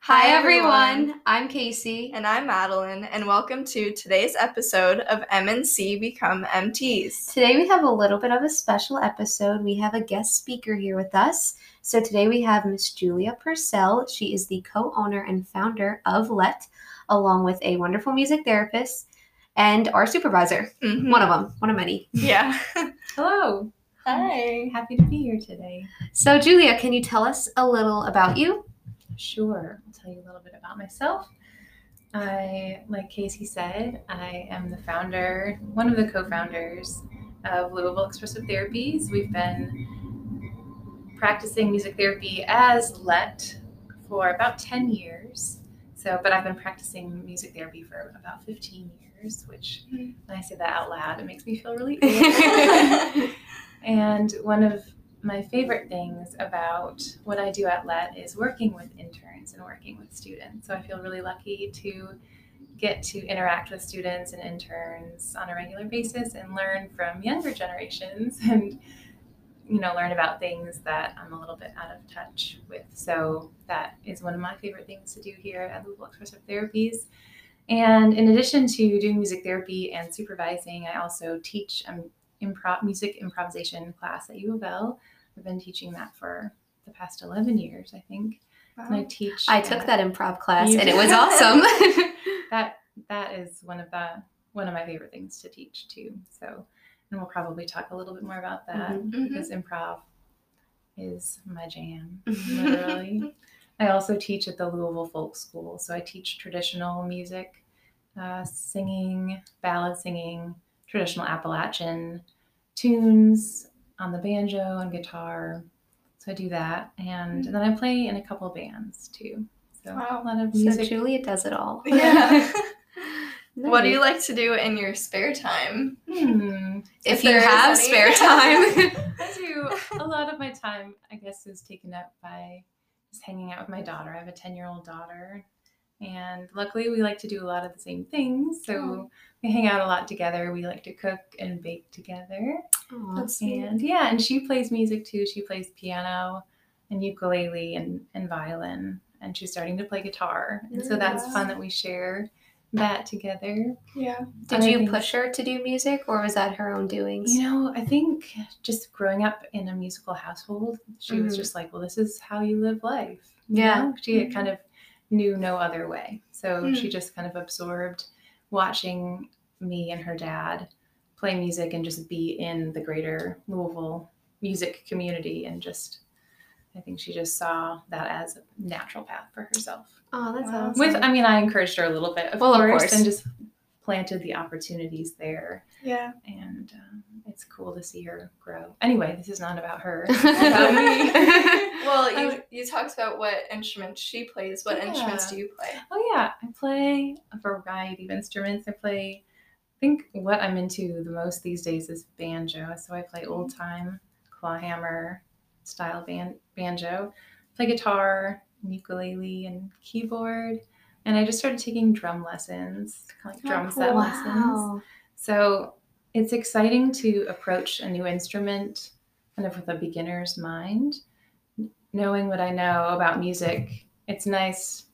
Hi, everyone. I'm Casey. And I'm Madeline, and welcome to today's episode of MNC Become MTs. Today we have a little bit of a special episode. We have a guest speaker here with us. So today we have Miss Julia Purcell. She is the co-owner and founder of Let, along with a wonderful music therapist and our supervisor. Mhm. One of them, one of many. Yeah. Hello. Hi. Happy to be here today. So Julia, can you tell us a little about you? Sure. I'll tell you a little bit about myself. I, like Casey said, I am the founder, one of the co founders of Louisville Expressive Therapies. We've been practicing music therapy as LET for about 10 years. So, but I've been practicing music therapy for about 15 years, which Mhm. when I say that out loud, it makes me feel really old. And one of my favorite things about what I do at LET is working with interns and working with students. So I feel really lucky to get to interact with students and interns on a regular basis and learn from younger generations and you know learn about things that I'm a little bit out of touch with. So that is one of my favorite things to do here at Louisville Expressive Therapies. And in addition to doing music therapy and supervising, I also teach um, improv music improvisation class at U of L. I've been teaching that for the past 11 years, I think. And I teach. I took that improv class and it was awesome. That that is one of the one of my favorite things to teach too. So, and we'll probably talk a little bit more about that Mhm. Mhm. because improv is my jam, literally. I also teach at the Louisville Folk School, so I teach traditional music, uh, singing, ballad singing, traditional Appalachian tunes on the banjo and guitar. So I do that, and then I play in a couple bands too. So Wow. a lot of so music. Julia does it all. Yeah. What do you like to do in your spare time? Hmm. If If you have any. spare time. I do. A lot of my time, I guess, is taken up by just hanging out with my daughter. I have a 10 year old daughter. And luckily, we like to do a lot of the same things. So Oh. we hang out a lot together. We like to cook and bake together. Aw. That's sweet. And yeah, and she plays music too. She plays piano and ukulele and, and violin. And she's starting to play guitar. And so that's fun that we share that together. Yeah. Did Other you things- push her to do music or was that her own doings? You know, I think just growing up in a musical household, she was Mhm. just like, well, this is how you live life. you Yeah. know? She had kind of knew no other way. So Mm. she just kind of absorbed watching me and her dad play music and just be in the greater Louisville music community. And just, I think she just saw that as a natural path for herself. Oh, that's Wow. awesome. With, I mean, I encouraged her a little bit, of Well, of course, course. and just planted the opportunities there Yeah. and um, it's cool to see her grow. Anyway, this is not about her. About me. Well, you, um, you talked about what instruments she plays. What instruments do you play? oh yeah, I play a variety of instruments. I play. I think what I'm into the most these days is banjo. So I play mm-hmm. old time clawhammer style ban- banjo. Play guitar, and ukulele, and keyboard. And I just started taking drum lessons, like Oh, drum cool. set lessons. So it's exciting to approach a new instrument kind of with a beginner's mind. Knowing what I know about music, it's nice.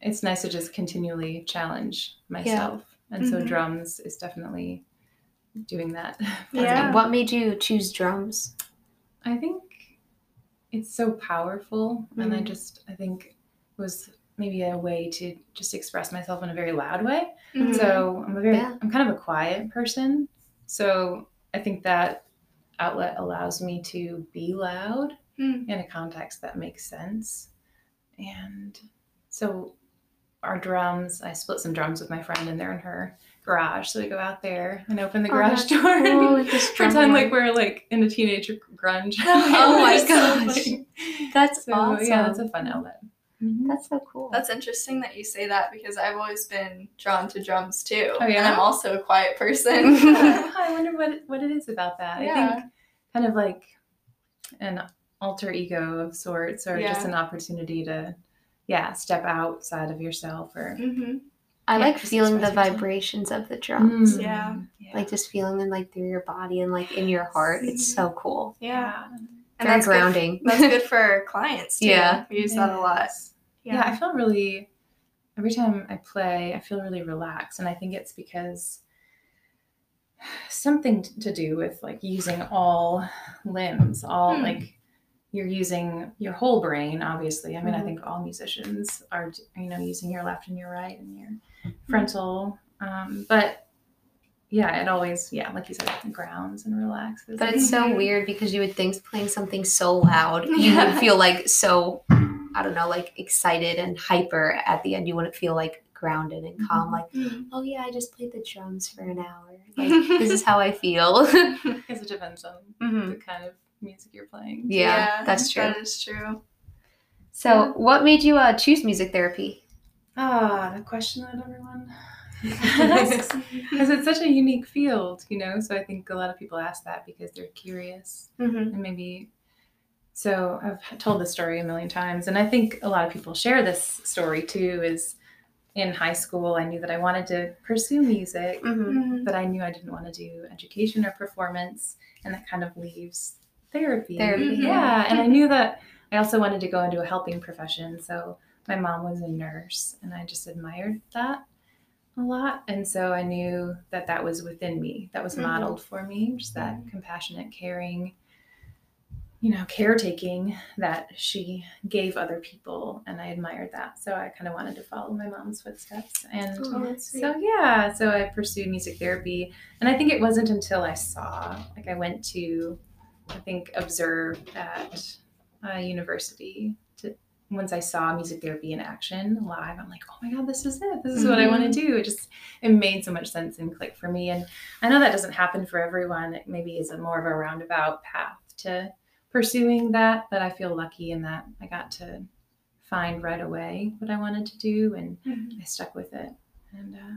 It's nice to just continually challenge myself. And so Mhm. drums is definitely doing that. Yeah. me. What made you choose drums? I think it's so powerful and I Mhm. just I think was maybe a way to just express myself in a very loud way. Mhm. So I'm a very Yeah. I'm kind of a quiet person. So I think that outlet allows me to be loud Hmm. in a context that makes sense. And so our drums, I split some drums with my friend and they're in her garage. So we go out there and open the Oh, garage that's door cool, and with this drum pretend like we're like in a teenage grunge. Oh my gosh. something. That's So awesome. yeah, that's a fun outlet. Mhm. That's so cool. That's interesting that you say that because I've always been drawn to drums too. Oh, yeah? And I'm also a quiet person. I wonder what what it is about that. I think kind of like an alter ego of sorts, or just an opportunity to, yeah, step outside of yourself or hmm I Yeah, like feeling the vibrations of the drums. Mm, Yeah. yeah. Like just feeling them like through your body and like in your heart. It's so cool. Yeah. And Very that's good- grounding. that's good for clients too. Yeah. We use that a lot. Yes. yeah. I feel really every time I play, I feel really relaxed, and I think it's because something to do with like using all limbs, all Hmm. like you're using your whole brain. Obviously, I mean, I Mhm. think all musicians are you know using your left and your right and your frontal, um, but. Yeah, it always, yeah, like you said, grounds and relaxes. But it's so weird because you would think playing something so loud, you Yeah. would feel like so, I don't know, like excited and hyper at the end. You wouldn't feel like grounded and calm, like, Mm. oh yeah, I just played the drums for an hour. Like, this is how I feel. Because it depends on Mhm. the kind of music you're playing. Yeah, that's true. That is true. So, what made you uh, choose music therapy? Ah, the question that everyone. Because it's such a unique field, you know? So I think a lot of people ask that because they're curious Mm-hmm. and maybe. So I've told this story a million times, and I think a lot of people share this story too. Is in high school, I knew that I wanted to pursue music, Mm-hmm. Mhm. but I knew I didn't want to do education or performance, and that kind of leaves therapy. Therapy, Mhm. yeah. And I knew that I also wanted to go into a helping profession. So my mom was a nurse, and I just admired that a lot. And so I knew that that was within me, that was Mhm. modeled for me, just that compassionate, caring, you know, caretaking that she gave other people. And I admired that. So I kind of wanted to follow my mom's footsteps. And Oh, so yeah, so I pursued music therapy, and I think it wasn't until I saw, like, I went to, I think, observe at a university. To once I saw music therapy in action live, I'm like, oh my god, this is it. This is what I want to do. It just it made so much sense and clicked for me. And I know that doesn't happen for everyone. It maybe is a more of a roundabout path to pursuing that, but I feel lucky in that I got to find right away what I wanted to do and Mhm. I stuck with it, and uh,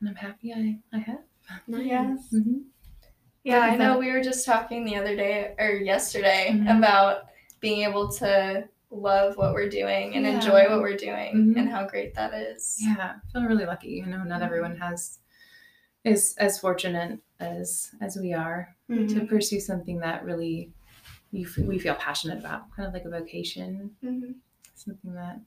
and I'm happy I I have. Yes. Mm-hmm. Yeah, I know we were just talking the other day or yesterday Mhm. about being able to love what we're doing and Yeah. enjoy what we're doing Mhm. and how great that is. Yeah, I feel really lucky. You know, not everyone has is as fortunate as as we are Mm-hmm. to pursue something that really you f- we feel passionate about, kind of like a vocation, Mhm. something that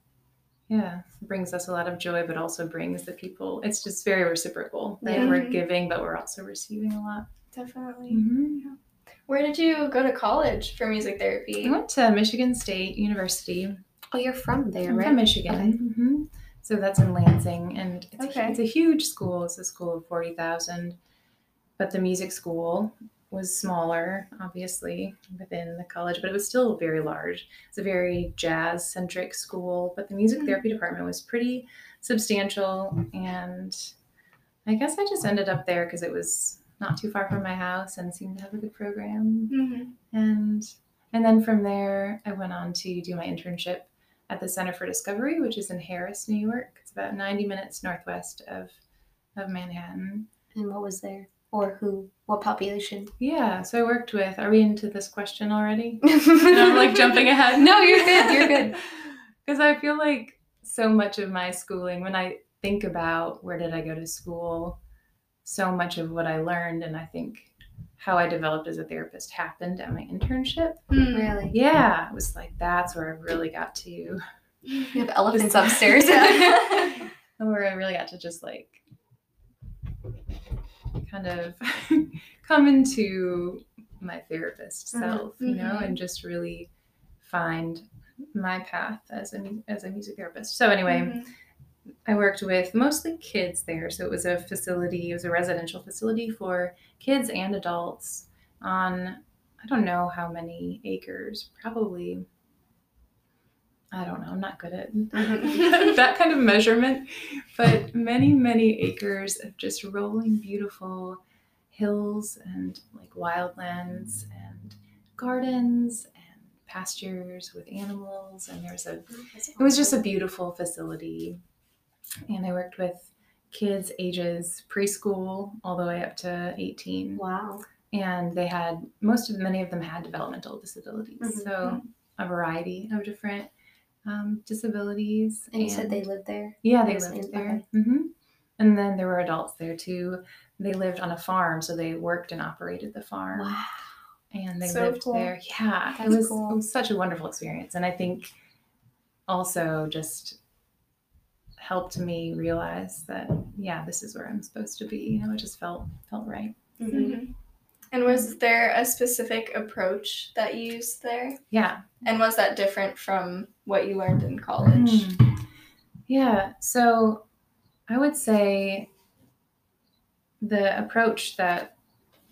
yeah brings us a lot of joy, but also brings the people. It's just very reciprocal. Right? Yeah. We're Mhm. giving, but we're also receiving a lot. Definitely. Mm-hmm. Where did you go to college for music therapy? I went to Michigan State University. Oh, you're from there, I'm right? from Michigan. Okay. hmm So that's in Lansing, and it's, Okay. it's a huge school. It's a school of forty thousand, but the music school was smaller, obviously within the college, but it was still very large. It's a very jazz centric school, but the music Mhm. therapy department was pretty substantial, and I guess I just ended up there because it was not too far from my house and seemed to have a good program Mhm. and and then from there i went on to do my internship at the center for discovery which is in harris new york it's about 90 minutes northwest of of manhattan And what was there? Or who? What population? yeah so i worked with are we into this question already i'm like jumping ahead No, you're good. You're good. because i feel like so much of my schooling when i think about where did i go to school so much of what i learned and i think how i developed as a therapist happened at my internship Mm. Really? yeah it was like that's where i really got to You have elephants upstairs. Yeah. where I really got to just like kind of come into my therapist Mhm. self, you know, Mhm. and just really find my path as a as a music therapist. So anyway, Mhm. I worked with mostly kids there, so it was a facility, it was a residential facility for kids and adults on I don't know how many acres, probably I don't know, I'm not good at Mhm. that kind of measurement, but many, many acres of just rolling beautiful hills and like wildlands and gardens and pastures with animals. And there was a, it was just a beautiful facility. And I worked with kids ages preschool all the way up to 18 Wow. and they had most of many of them had developmental disabilities Mhm. so a variety of different um, disabilities And you said they lived there? yeah they lived and- there hmm and then there were adults there too they lived on a farm so they worked and operated the farm Wow. and they So lived cool. there yeah it was, cool. it was such a wonderful experience and i think also just helped me realize that yeah, this is where I'm supposed to be. You know, it just felt felt right. Mhm. And was there a specific approach that you used there? Yeah. And was that different from what you learned in college? Mm. Yeah. So I would say the approach that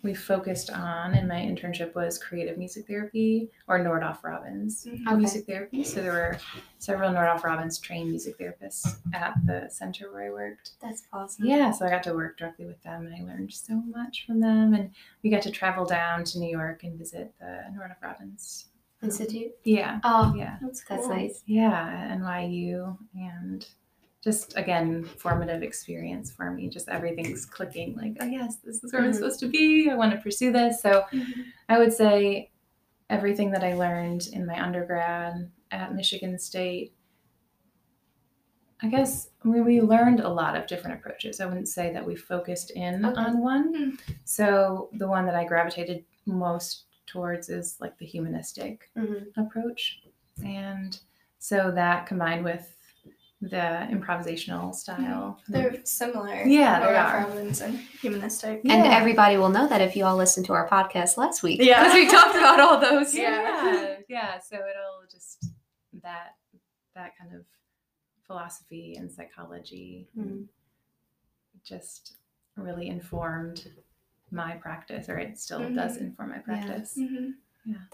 we focused on in my internship was creative music therapy or Nordoff Robbins Mhm. Okay. music therapy. So there were several Nordoff Robbins trained music therapists at the center where I worked. That's awesome. Yeah, so I got to work directly with them and I learned so much from them. And we got to travel down to New York and visit the Nordoff Robbins Institute. Yeah, Oh, yeah. That's that's nice. Yeah, NYU and just again formative experience for me. Just everything's clicking like, oh yes, this is where I'm Mhm. supposed to be. I want to pursue this. So Mhm. I would say everything that I learned in my undergrad at Michigan State. I guess we, we learned a lot of different approaches. I wouldn't say that we focused in Okay. on one. Hmm. So the one that I gravitated most towards is like the humanistic Mhm. approach. And so that combined with the improvisational style. They're similar. Yeah, they are. Robbins and humanistic. And everybody will know that if you all listened to our podcast last week. Yeah. Because we talked about all those. Yeah. yeah, yeah. So it'll just that that kind of philosophy and psychology Mhm. just really informed my practice, or it still Mhm. does inform my practice. Mhm.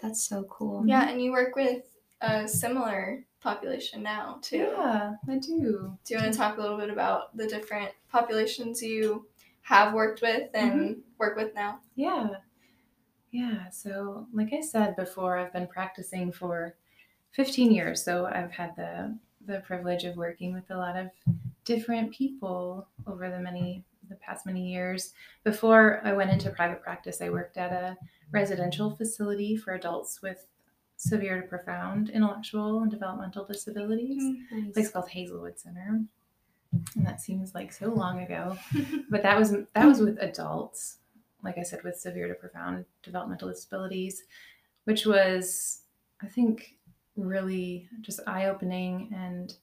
That's so cool. Yeah, and you work with a similar population now too. Yeah, I do. Do you want to talk a little bit about the different populations you have worked with and mm-hmm. work with now? Yeah. Yeah. So, like I said before, I've been practicing for 15 years. So, I've had the the privilege of working with a lot of different people over the many the past many years. Before I went into private practice, I worked at a residential facility for adults with severe to profound intellectual and developmental disabilities Nice. place called Hazelwood Center. And that seems like so long ago. But that was that was with adults, like I said, with severe to profound developmental disabilities, which was, I think, really just eye-opening and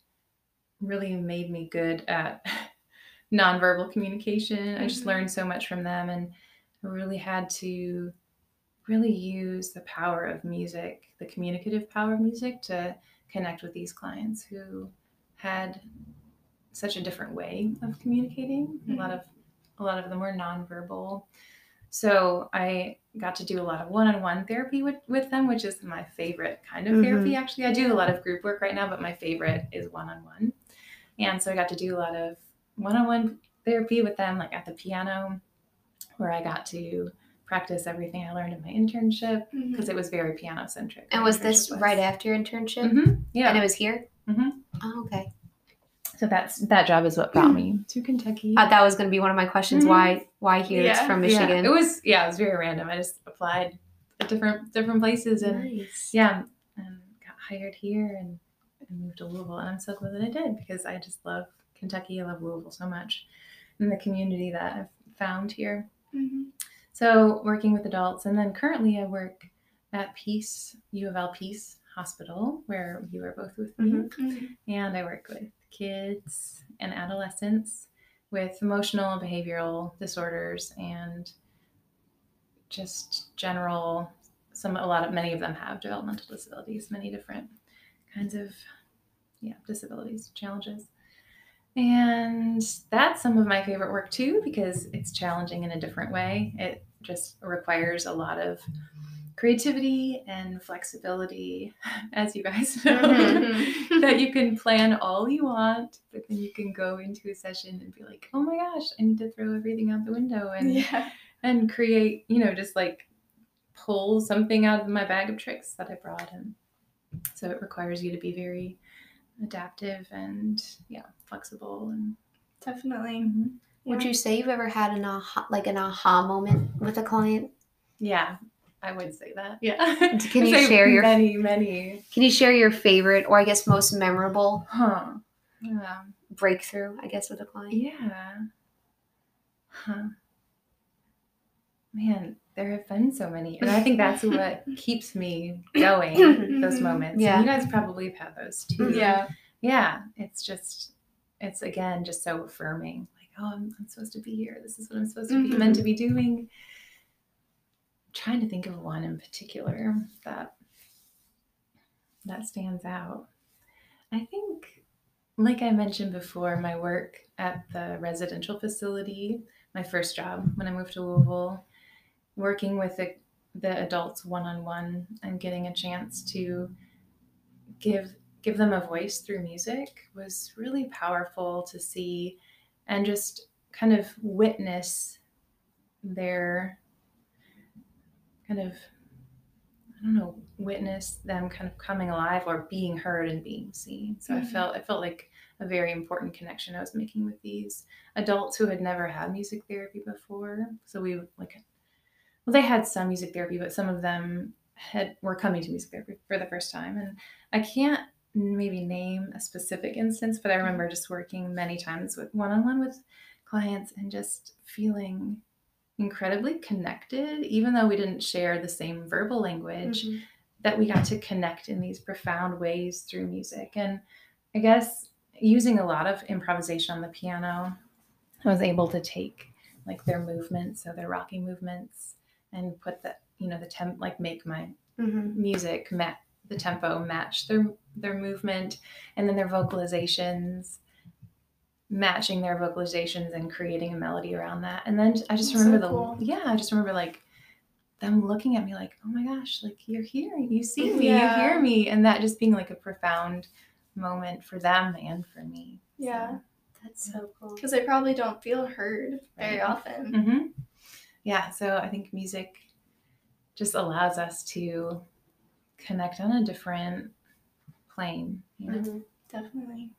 really made me good at nonverbal communication. I just Mhm. learned so much from them and I really had to really use the power of music, the communicative power of music to connect with these clients who had such a different way of communicating. A lot mm-hmm. of a lot of them were nonverbal. So I got to do a lot of one-on-one therapy with, with them, which is my favorite kind of therapy. Mm-hmm. Actually, I do a lot of group work right now, but my favorite is one-on-one. And so I got to do a lot of one-on-one therapy with them, like at the piano, where I got to practice everything I learned in my internship Mhm. because it was very piano centric. And was this right after your internship? hmm Yeah. And it was here? Mhm. Oh, okay. So that's that job is what brought me to Kentucky. Uh, that was going to be one of my questions. Why Why here? It's Yeah. from Yeah, Michigan. it was yeah, it was very random. I just applied at different different places and nice. yeah, and got hired here and, and moved to Louisville. And I'm so glad that I did because I just love Kentucky. I love Louisville so much and the community that I've found here. Mhm. So working with adults, and then currently I work at Peace U of L Peace Hospital, where you are both with me, Mhm. Mhm. and I work with kids and adolescents with emotional and behavioral disorders and just general. Some a lot of many of them have developmental disabilities, many different kinds of yeah disabilities challenges. And that's some of my favorite work too, because it's challenging in a different way. It just requires a lot of creativity and flexibility, as you guys know, Mhm. that you can plan all you want, but then you can go into a session and be like, oh my gosh, I need to throw everything out the window and Yeah. and create, you know, just like pull something out of my bag of tricks that I brought. And so it requires you to be very adaptive and yeah, flexible and Definitely. Would you say you've ever had an aha, like an aha moment with a client? yeah, I would say that. Yeah. Can you share your- many, many? Can you share your favorite, or I guess most memorable Huh. Yeah. breakthrough? I guess with a client. Yeah. Huh. Man, there have been so many. And I think that's what keeps me going, those moments. Yeah. And you guys probably have had those too. Yeah. Yeah. It's just, it's again, just so affirming. Oh, I'm, I'm supposed to be here. This is what I'm supposed to be meant to mm-hmm. be doing. I'm trying to think of one in particular that that stands out. I think, like I mentioned before, my work at the residential facility, my first job when I moved to Louisville, working with the, the adults one on one and getting a chance to give give them a voice through music was really powerful to see and just kind of witness their kind of I don't know, witness them kind of coming alive or being heard and being seen. So I Mhm. felt I felt like a very important connection I was making with these adults who had never had music therapy before. So we like well they had some music therapy, but some of them had were coming to music therapy for the first time. And I can't maybe name a specific instance, but I remember just working many times with one on one with clients and just feeling incredibly connected, even though we didn't share the same verbal language, Mhm. that we got to connect in these profound ways through music. And I guess using a lot of improvisation on the piano, I was able to take like their movements, so their rocking movements, and put the, you know, the temp, like make my Mhm. music mat the tempo match their their movement and then their vocalizations matching their vocalizations and creating a melody around that and then i just That's remember so the cool. yeah i just remember like them looking at me like oh my gosh like you're here you see me Yeah. you hear me and that just being like a profound moment for them and for me Yeah. That's so cool. Because they probably don't feel heard very Right. often. hmm Yeah, so I think music just allows us to connect on a different plane. You know? Mhm. Definitely.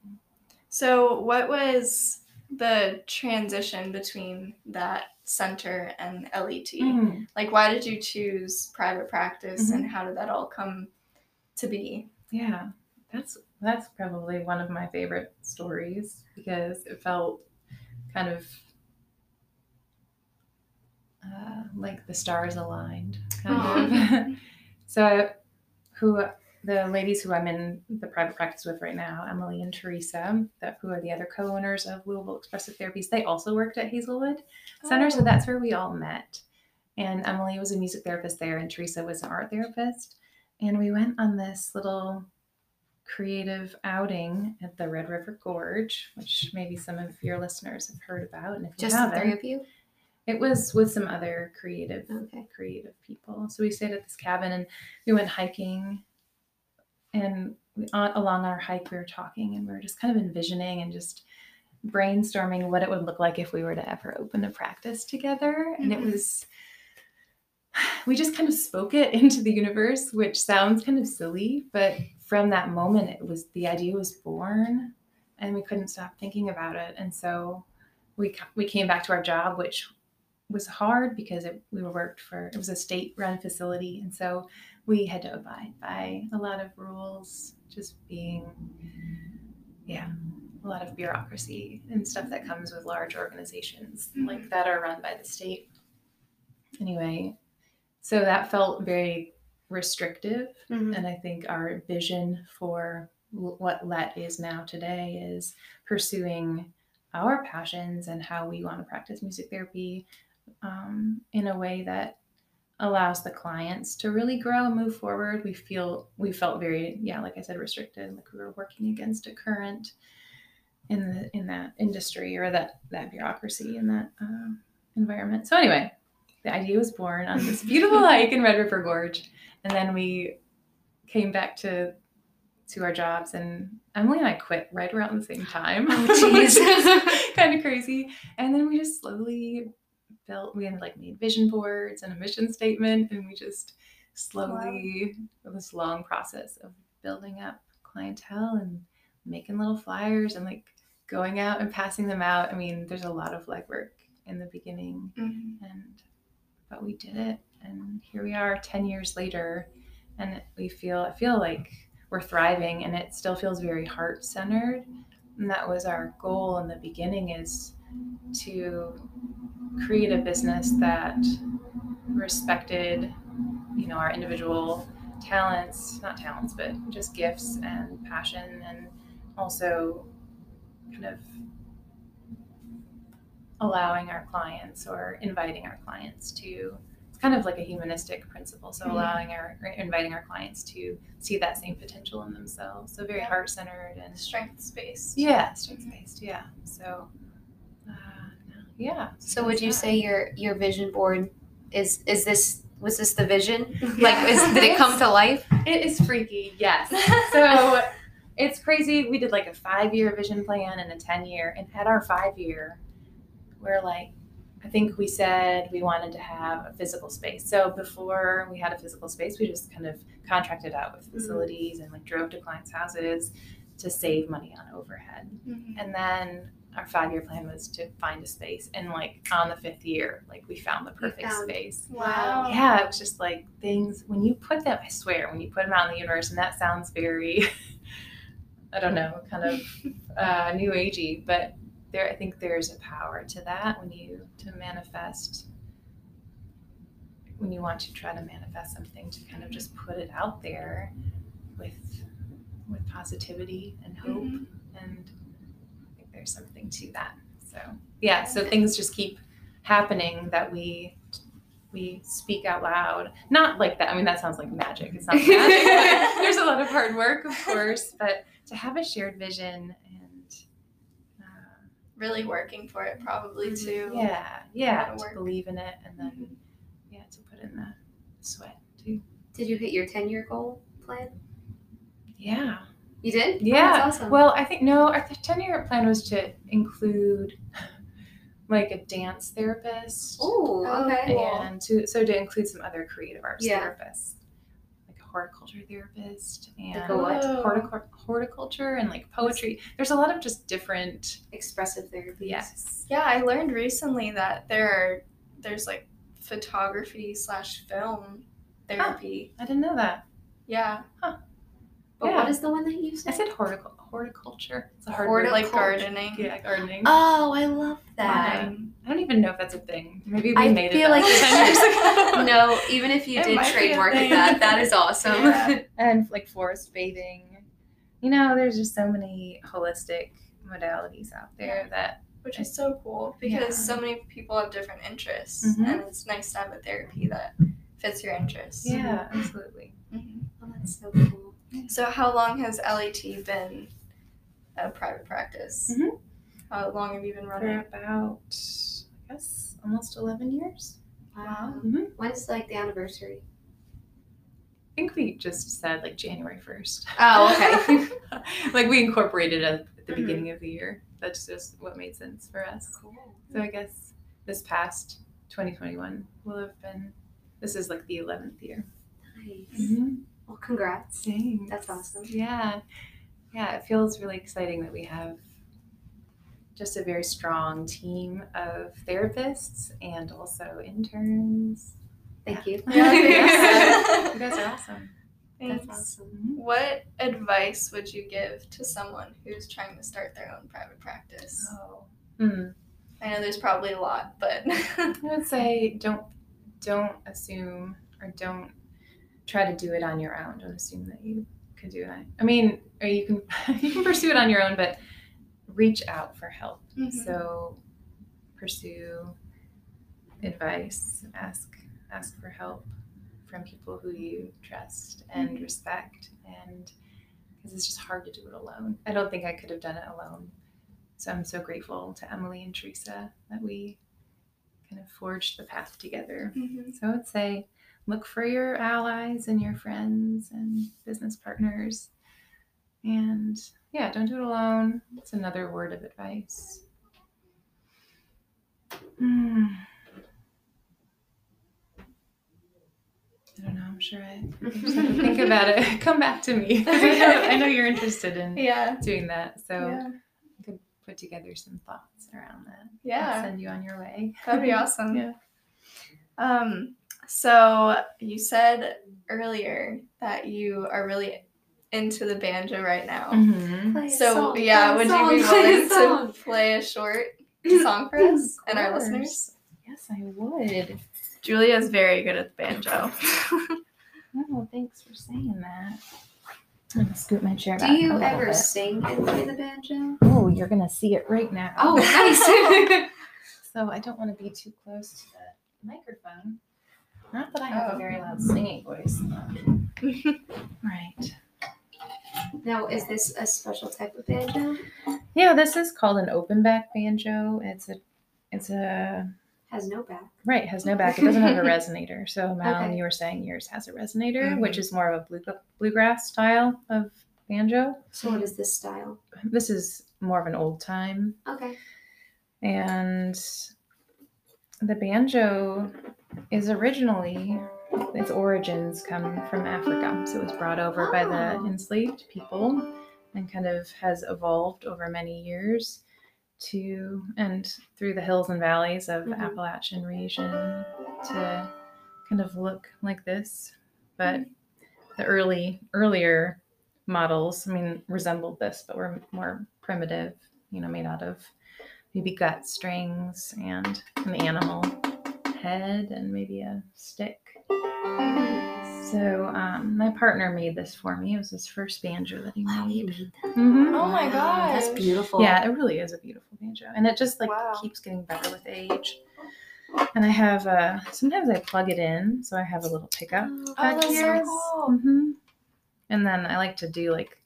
So, what was the transition between that center and LET? Mhm. Like, why did you choose private practice Mhm. and how did that all come to be? Yeah, that's that's probably one of my favorite stories because it felt kind of uh, like the stars aligned, kind of. so, I, who the ladies who I'm in the private practice with right now, Emily and Teresa, that who are the other co-owners of Louisville Expressive Therapies, they also worked at Hazelwood Center, so Oh. that's where we all met. And Emily was a music therapist there, and Teresa was an art therapist. And we went on this little creative outing at the Red River Gorge, which maybe some of your listeners have heard about. And if Just you the haven't, three of you? It was with some other creative Okay. creative people. So we stayed at this cabin and we went hiking. And we, on, along our hike, we were talking and we were just kind of envisioning and just brainstorming what it would look like if we were to ever open a practice together. And it Mhm. was, we just kind of spoke it into the universe, which sounds kind of silly, but from that moment, it was the idea was born and we couldn't stop thinking about it. And so we, we came back to our job, which was hard because it, we worked for it was a state run facility and so we had to abide by a lot of rules just being yeah a lot of bureaucracy and stuff that comes with large organizations like that are run by the state anyway so that felt very restrictive Mhm. and I think our vision for what LET is now today is pursuing our passions and how we want to practice music therapy um, in a way that allows the clients to really grow and move forward. We feel we felt very yeah, like I said, restricted, like we were working against a current in the in that industry or that that bureaucracy in that uh, environment. So anyway, the idea was born on this beautiful hike in Red River Gorge, and then we came back to to our jobs and Emily and I quit right around the same time. Oh, which is kind of crazy. And then we just slowly built we had like made vision boards and a mission statement and we just slowly this long process of building up clientele and making little flyers and like going out and passing them out. I mean, there's a lot of legwork in the beginning Mhm. and but we did it and here we are 10 years later and we feel i feel like we're thriving and it still feels very heart centered and that was our goal in the beginning is to create a business that respected, you know, our individual talents, not talents, but just gifts and passion, and also kind of allowing our clients or inviting our clients to it's kind of like a humanistic principle so Mhm. allowing our or inviting our clients to see that same potential in themselves so very Yeah. heart-centered and strength based yeah strength-based yeah so yeah So would you say your your vision board is is this was this the vision? Like is, did it come to life? It is freaky, yes. So it's crazy. We did like a five year vision plan and a 10 year. And at our five year, we're like, I think we said we wanted to have a physical space. So before we had a physical space, we just kind of contracted out with facilities and like drove to clients' houses to save money on overhead. Mhm. And then our five year plan was to find a space. And like on the fifth year, like we found the perfect found- space. Wow. Yeah, it was just like things when you put them. I swear, when you put them out in the universe, and that sounds very, I don't know, kind of uh, new agey, but there, I think there's a power to that when you to manifest. When you want to try to manifest something, to kind of just put it out there, with with positivity and hope, Mhm. and there's something to that. So yeah, so things just keep happening that we we speak out loud. Not like that. I mean, that sounds like magic. It's not magic. There's a lot of hard work, of course, but to have a shared vision and uh, Really working for it, probably too. Mm-hmm. yeah, yeah, Gotta to work. believe in it and then yeah, to put in the sweat too. Did you hit your ten year goal plan? Yeah. You did? Oh, Yeah. that's awesome. Well, I think no, our ten year plan was to include like a dance therapist. Ooh, Oh, okay. and to so to include some other creative arts Yeah. therapists like a horticulture therapist and Like a what? Horticul- horticulture and like poetry there's a lot of just different Expressive therapies. yes Yeah, I learned recently that there are there's like photography slash film therapy. i didn't know that Yeah, But Yeah. what is the one that you said? i said? said horticul- horticulture it's a hard word. like gardening. yeah gardening Oh, I love that. Um, i don't even know if that's a thing maybe we I made feel it like up it's 10 years ago no, even if you It did might be trademark that, that is awesome. Yeah. and like forest bathing you know there's just so many holistic modalities out there that which is so cool because Yeah. so many people have different interests, Mhm. and it's nice to have a therapy that fits your interests. yeah absolutely Mhm. Oh, that's so cool. So, how long has LET been a private practice? Mhm. How long have you been for running? about i guess almost 11 years Wow. Mhm. When's like the anniversary? I think we just said like January 1st. Oh, okay. like we incorporated at the Mhm. beginning of the year. That's just what made sense for us. Cool. So I guess this past 2021 will have been, this is like the 11th year. Nice. Well, congrats. Thanks. That's awesome. Yeah. Yeah, it feels really exciting that we have just a very strong team of therapists and also interns. Thank you. Yeah, you guys are awesome. Thanks. That's awesome. What advice would you give to someone who's trying to start their own private practice? Oh. Hmm. I know there's probably a lot, but I would say don't don't assume or don't try to do it on your own. Don't assume that you could do it. I mean, or you can you can pursue it on your own, but reach out for help. Mhm. So pursue advice, ask ask for help from people who you trust and Mhm. respect and because it's just hard to do it alone. I don't think I could have done it alone. So I'm so grateful to Emily and Teresa that we kind of forged the path together. Mhm. So I would say look for your allies and your friends and business partners. And yeah, don't do it alone. It's another word of advice. Hmm. I don't know. I'm sure I I just have to think about it. Come back to me. I know, I know you're interested in yeah, doing that. So yeah, I could put together some thoughts around that. yeah. Send you on your way. That'd be awesome. Yeah. Um, so you said earlier that you are really into the banjo right now. Mm-hmm. Play a So song, yeah, play would a you be song, play willing to play a short song for us and our listeners? Yes, I would. Julia is very good at the banjo. Oh, thanks for saying that. I'm gonna scoot my chair Do back. you a ever bit. sing and play the banjo? Oh, you're gonna see it right now. Oh, nice. so I don't want to be too close to the microphone. Not that I have Oh. a very loud singing voice. right. now, is this a special type of banjo? Yeah, this is called an open back banjo. It's a it's a Has no back. right, has no back. It doesn't have a resonator. So Mal, Okay. you were saying yours has a resonator, Mhm. which is more of a blue, bluegrass style of banjo. So, what is this style? This is more of an old time Okay. and the banjo is originally its origins come from Africa. So it was brought over by the Oh. enslaved people and kind of has evolved over many years to and through the hills and valleys of Mhm. Appalachian region to kind of look like this. But the early earlier models, I mean, resembled this, but were more primitive, you know, made out of maybe gut strings and an animal head and maybe a stick. So um, my partner made this for me. It was his first banjo that he Wow, you made. made that. Mhm. Oh my Wow, That's beautiful. Yeah, it really is a beautiful banjo, and it just like Wow. keeps getting better with age. And I have uh, sometimes I plug it in, so I have a little pickup Oh, back that's so here. cool. hmm And then I like to do like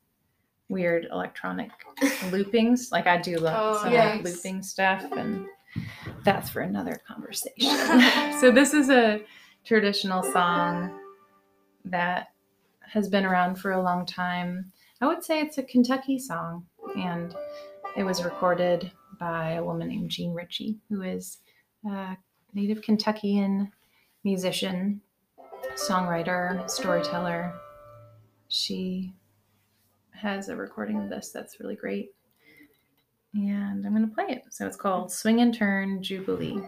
weird electronic loopings. Like I do like Oh, some yes. like looping stuff, and that's for another conversation. so this is a traditional song that has been around for a long time. I would say it's a Kentucky song, and it was recorded by a woman named Jean Ritchie, who is a native Kentuckian musician, songwriter, storyteller. She has a recording of this that's really great. And I'm going to play it. So it's called Swing and Turn Jubilee.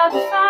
satisfied.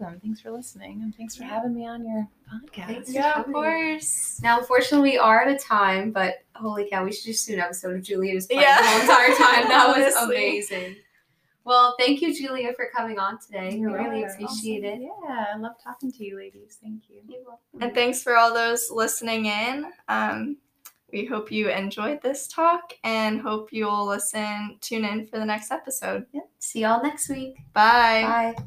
Welcome. Thanks for listening, and thanks for having me on your podcast. Thanks. Yeah, of coming. course. Now, unfortunately, we are out of time, but holy cow, we should just do an episode of Julia just playing Yeah. the whole entire time. That was amazing. Well, thank you, Julia, for coming on today. You're we really welcome. appreciate it. Yeah, I love talking to you, ladies. Thank you. You're welcome. And thanks for all those listening in. Um, we hope you enjoyed this talk and hope you'll listen, tune in for the next episode. See y'all next week. Bye. Bye.